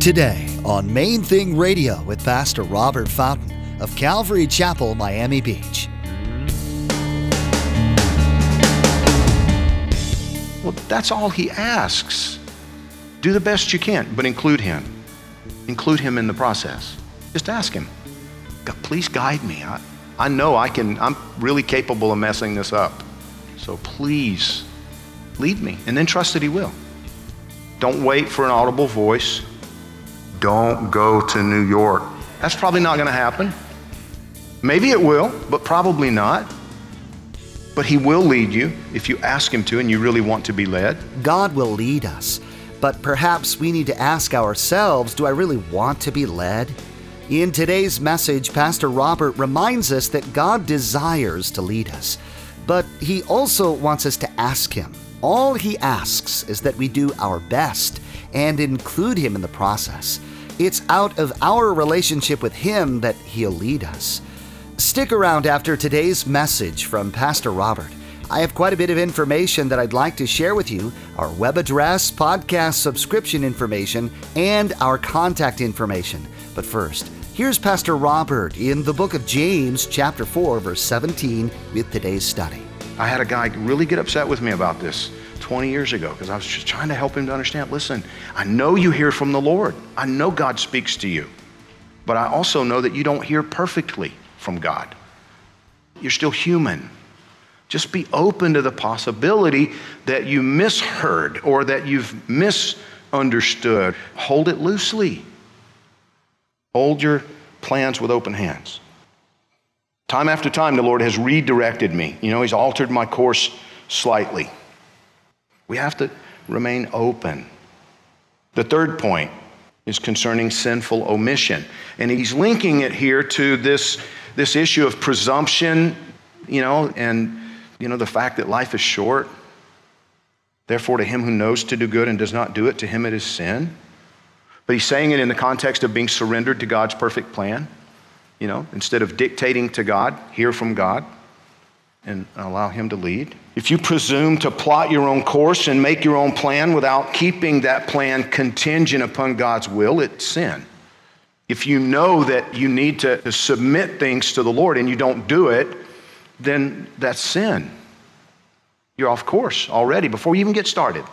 Today on Main Thing Radio with Pastor Robert Fountain of Calvary Chapel, Miami Beach. Well, that's all he asks. Do the best you can, but include him. Include him in the process. Just ask him, God, please guide me. I, I know I can, I'm really capable of messing this up. So please lead me. And then trust that he will. Don't wait for an audible voice. Don't go to New York. That's probably not going to happen. Maybe it will, but probably not. But he will lead you if you ask him to and you really want to be led. God will lead us, but perhaps we need to ask ourselves do I really want to be led? In today's message, Pastor Robert reminds us that God desires to lead us, but he also wants us to ask him. All he asks is that we do our best and include him in the process. It's out of our relationship with him that he'll lead us. Stick around after today's message from Pastor Robert. I have quite a bit of information that I'd like to share with you our web address, podcast subscription information, and our contact information. But first, here's Pastor Robert in the book of James, chapter 4, verse 17, with today's study. I had a guy really get upset with me about this 20 years ago because I was just trying to help him to understand listen, I know you hear from the Lord, I know God speaks to you, but I also know that you don't hear perfectly from God. You're still human. Just be open to the possibility that you misheard or that you've misunderstood. Hold it loosely. Hold your plans with open hands. Time after time, the Lord has redirected me. You know, He's altered my course slightly. We have to remain open. The third point is concerning sinful omission. And he's linking it here to this this issue of presumption, you know, and, you know, the fact that life is short. Therefore, to him who knows to do good and does not do it, to him it is sin. But he's saying it in the context of being surrendered to God's perfect plan. You know, instead of dictating to God, hear from God and allow Him to lead. If you presume to plot your own course and make your own plan without keeping that plan contingent upon God's will, it's sin. If you know that you need to, to submit things to the Lord and you don't do it, then that's sin. You're off course already before you even get started.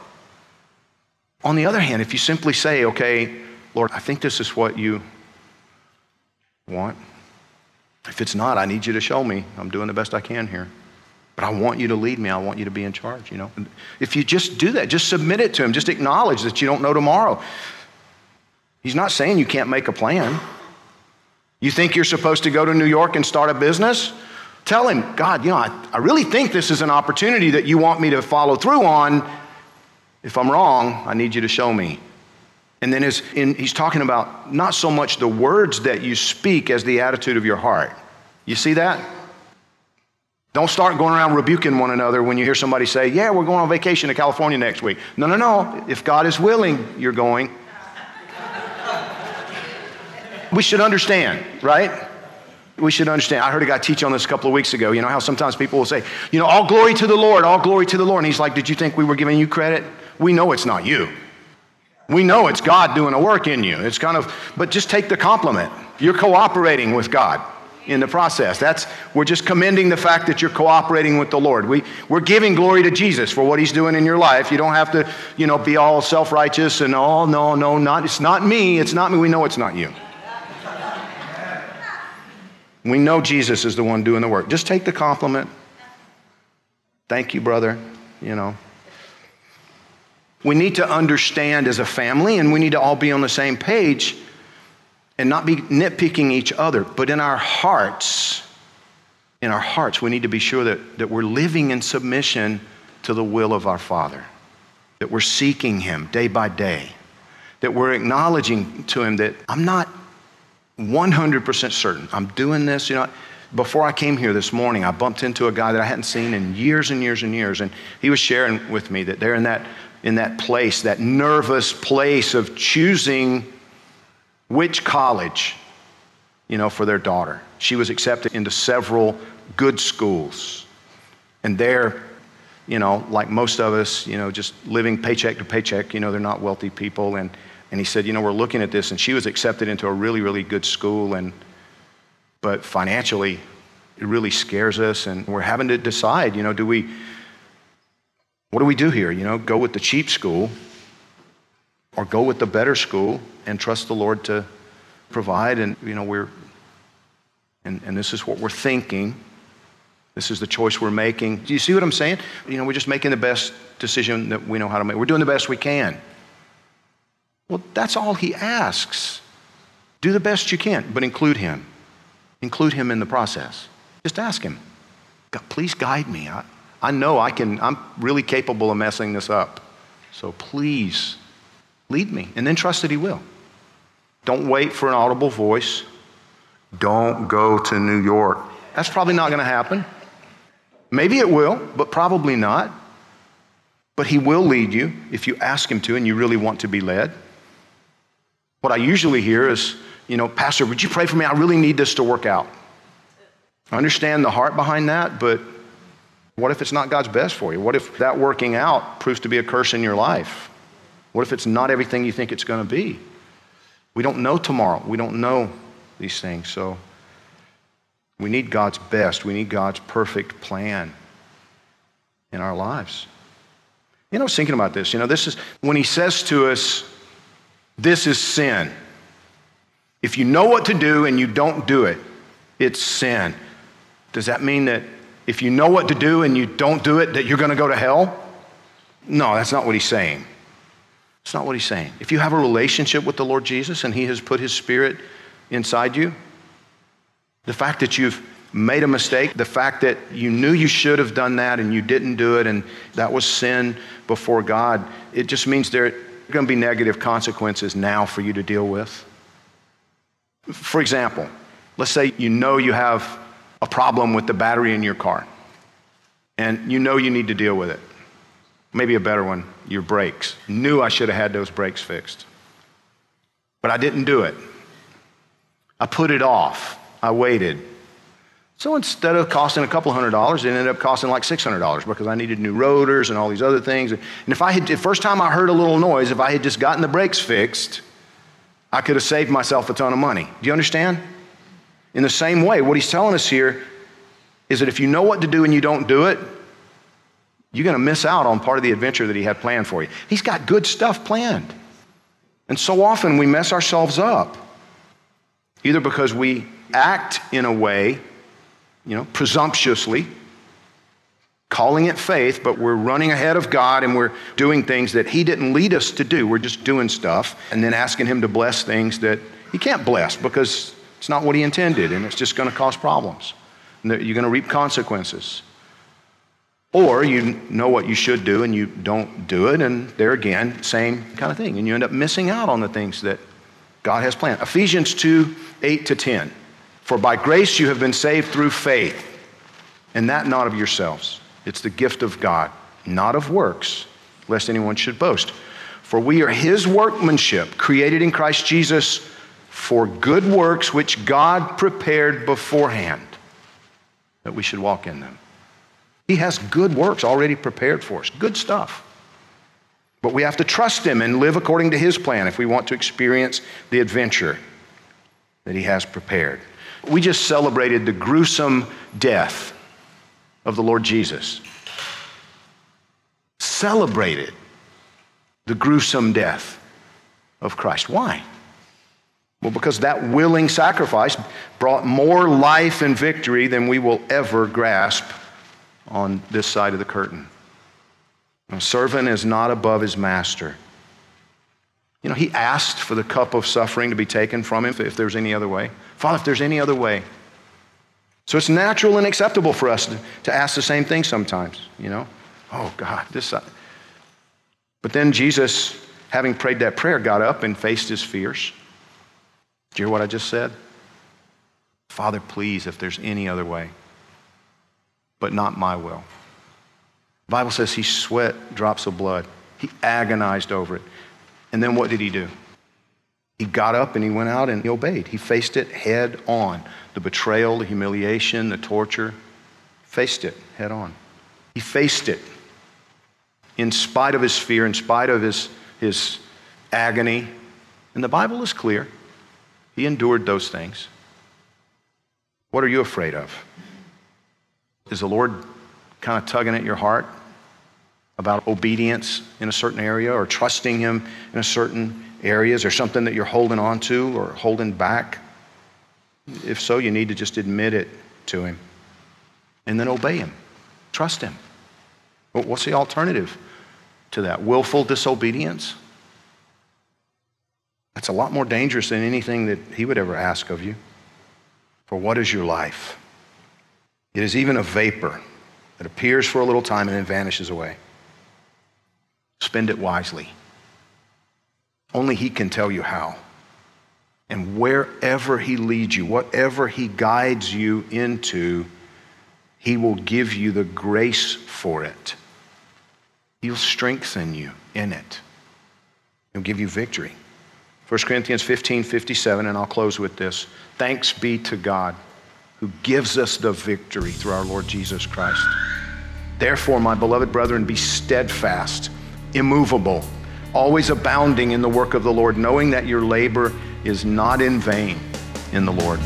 On the other hand, if you simply say, okay, Lord, I think this is what you want. If it's not, I need you to show me. I'm doing the best I can here. But I want you to lead me. I want you to be in charge, you know. If you just do that, just submit it to him. Just acknowledge that you don't know tomorrow. He's not saying you can't make a plan. You think you're supposed to go to New York and start a business? Tell him, God, you know, I, I really think this is an opportunity that you want me to follow through on. If I'm wrong, I need you to show me. And then in, he's talking about not so much the words that you speak as the attitude of your heart. You see that? Don't start going around rebuking one another when you hear somebody say, Yeah, we're going on vacation to California next week. No, no, no. If God is willing, you're going we should understand, right? We should understand. I heard a guy teach on this a couple of weeks ago. You know how sometimes people will say, you know, all glory to the Lord, all glory to the Lord. And he's like, did you think we were giving you credit? We know it's not you. We know it's God doing a work in you. It's kind of, but just take the compliment. You're cooperating with God in the process. That's we're just commending the fact that you're cooperating with the Lord. We we're giving glory to Jesus for what He's doing in your life. You don't have to, you know, be all self-righteous and oh no, no, not it's not me, it's not me. We know it's not you. We know Jesus is the one doing the work. Just take the compliment. Thank you, brother. You know. We need to understand as a family and we need to all be on the same page and not be nitpicking each other. But in our hearts, in our hearts, we need to be sure that, that we're living in submission to the will of our Father, that we're seeking Him day by day, that we're acknowledging to Him that I'm not 100% certain. I'm doing this, you know. Before I came here this morning, I bumped into a guy that I hadn't seen in years and years and years, and he was sharing with me that they're in that in that place, that nervous place of choosing which college, you know, for their daughter. She was accepted into several good schools, and they're, you know, like most of us, you know, just living paycheck to paycheck. You know, they're not wealthy people, and And he said, You know, we're looking at this, and she was accepted into a really, really good school, and but financially, it really scares us, and we're having to decide, you know, do we, what do we do here? You know, go with the cheap school or go with the better school and trust the Lord to provide. And, you know, we're, and, and this is what we're thinking. This is the choice we're making. Do you see what I'm saying? You know, we're just making the best decision that we know how to make. We're doing the best we can. Well, that's all he asks. Do the best you can, but include him. Include him in the process. Just ask him, God, please guide me. I, I know I can, I'm really capable of messing this up. So please lead me. And then trust that he will. Don't wait for an audible voice. Don't go to New York. That's probably not going to happen. Maybe it will, but probably not. But he will lead you if you ask him to and you really want to be led. What I usually hear is, you know, Pastor, would you pray for me? I really need this to work out. I understand the heart behind that, but what if it's not God's best for you? What if that working out proves to be a curse in your life? What if it's not everything you think it's going to be? We don't know tomorrow. We don't know these things. So we need God's best. We need God's perfect plan in our lives. You know, I was thinking about this. You know, this is when he says to us, this is sin. If you know what to do and you don't do it, it's sin. Does that mean that if you know what to do and you don't do it, that you're going to go to hell? No, that's not what he's saying. It's not what he's saying. If you have a relationship with the Lord Jesus and he has put his spirit inside you, the fact that you've made a mistake, the fact that you knew you should have done that and you didn't do it and that was sin before God, it just means there are going to be negative consequences now for you to deal with. For example, let's say you know you have a problem with the battery in your car and you know you need to deal with it. Maybe a better one, your brakes. Knew I should have had those brakes fixed. But I didn't do it. I put it off. I waited. So instead of costing a couple hundred dollars, it ended up costing like $600 because I needed new rotors and all these other things. And if I had, the first time I heard a little noise, if I had just gotten the brakes fixed, I could have saved myself a ton of money. Do you understand? In the same way, what he's telling us here is that if you know what to do and you don't do it, you're going to miss out on part of the adventure that he had planned for you. He's got good stuff planned. And so often we mess ourselves up, either because we act in a way, you know, presumptuously, calling it faith, but we're running ahead of God and we're doing things that He didn't lead us to do. We're just doing stuff and then asking Him to bless things that He can't bless because it's not what He intended and it's just going to cause problems. You're going to reap consequences. Or you know what you should do and you don't do it, and there again, same kind of thing. And you end up missing out on the things that God has planned. Ephesians 2 8 to 10. For by grace you have been saved through faith, and that not of yourselves. It's the gift of God, not of works, lest anyone should boast. For we are his workmanship, created in Christ Jesus for good works which God prepared beforehand that we should walk in them. He has good works already prepared for us, good stuff. But we have to trust Him and live according to His plan if we want to experience the adventure that He has prepared. We just celebrated the gruesome death of the Lord Jesus. Celebrated the gruesome death of Christ. Why? Well, because that willing sacrifice brought more life and victory than we will ever grasp on this side of the curtain. A servant is not above his master. You know, he asked for the cup of suffering to be taken from him if there's any other way. Father, if there's any other way. So it's natural and acceptable for us to, to ask the same thing sometimes, you know? Oh, God, this. Side. But then Jesus, having prayed that prayer, got up and faced his fears. Do you hear what I just said? Father, please, if there's any other way but not my will. The Bible says he sweat drops of blood. He agonized over it. And then what did he do? He got up and he went out and he obeyed. He faced it head on. The betrayal, the humiliation, the torture, faced it head on. He faced it in spite of his fear, in spite of his, his agony. And the Bible is clear. He endured those things. What are you afraid of? Is the Lord kind of tugging at your heart about obedience in a certain area or trusting Him in a certain area? Is there something that you're holding on to or holding back? If so, you need to just admit it to Him and then obey Him. Trust Him. What's the alternative to that? Willful disobedience? That's a lot more dangerous than anything that He would ever ask of you. For what is your life? It is even a vapor that appears for a little time and then vanishes away. Spend it wisely. Only He can tell you how. And wherever He leads you, whatever He guides you into, He will give you the grace for it. He'll strengthen you in it. He'll give you victory. 1 Corinthians 15 57, and I'll close with this. Thanks be to God who gives us the victory through our Lord Jesus Christ. Therefore, my beloved brethren, be steadfast, immovable, always abounding in the work of the Lord, knowing that your labor is not in vain in the Lord.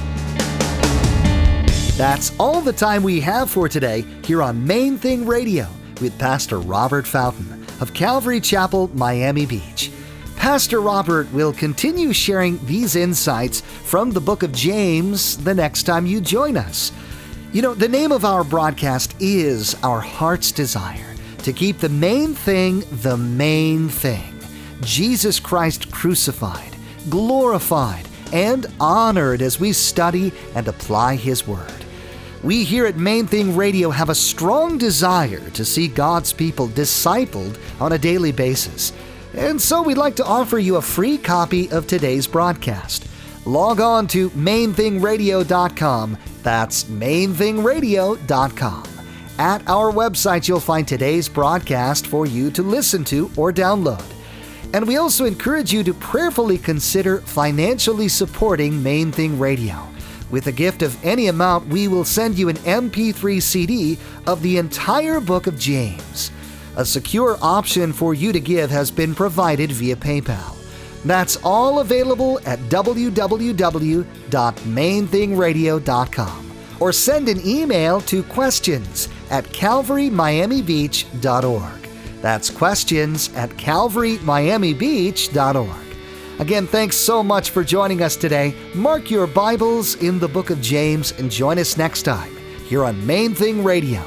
That's all the time we have for today here on Main Thing Radio with Pastor Robert Fountain of Calvary Chapel, Miami Beach. Pastor Robert will continue sharing these insights from the book of James the next time you join us. You know, the name of our broadcast is Our Heart's Desire to keep the main thing the main thing Jesus Christ crucified, glorified, and honored as we study and apply His Word. We here at Main Thing Radio have a strong desire to see God's people discipled on a daily basis. And so we'd like to offer you a free copy of today's broadcast. Log on to mainthingradio.com. That's mainthingradio.com. At our website, you'll find today's broadcast for you to listen to or download. And we also encourage you to prayerfully consider financially supporting Main Thing Radio. With a gift of any amount, we will send you an MP3 CD of the entire book of James. A secure option for you to give has been provided via PayPal. That's all available at www.mainthingradio.com or send an email to questions at calvarymiamibeach.org. That's questions at calvarymiamibeach.org. Again, thanks so much for joining us today. Mark your Bibles in the book of James and join us next time here on Main Thing Radio.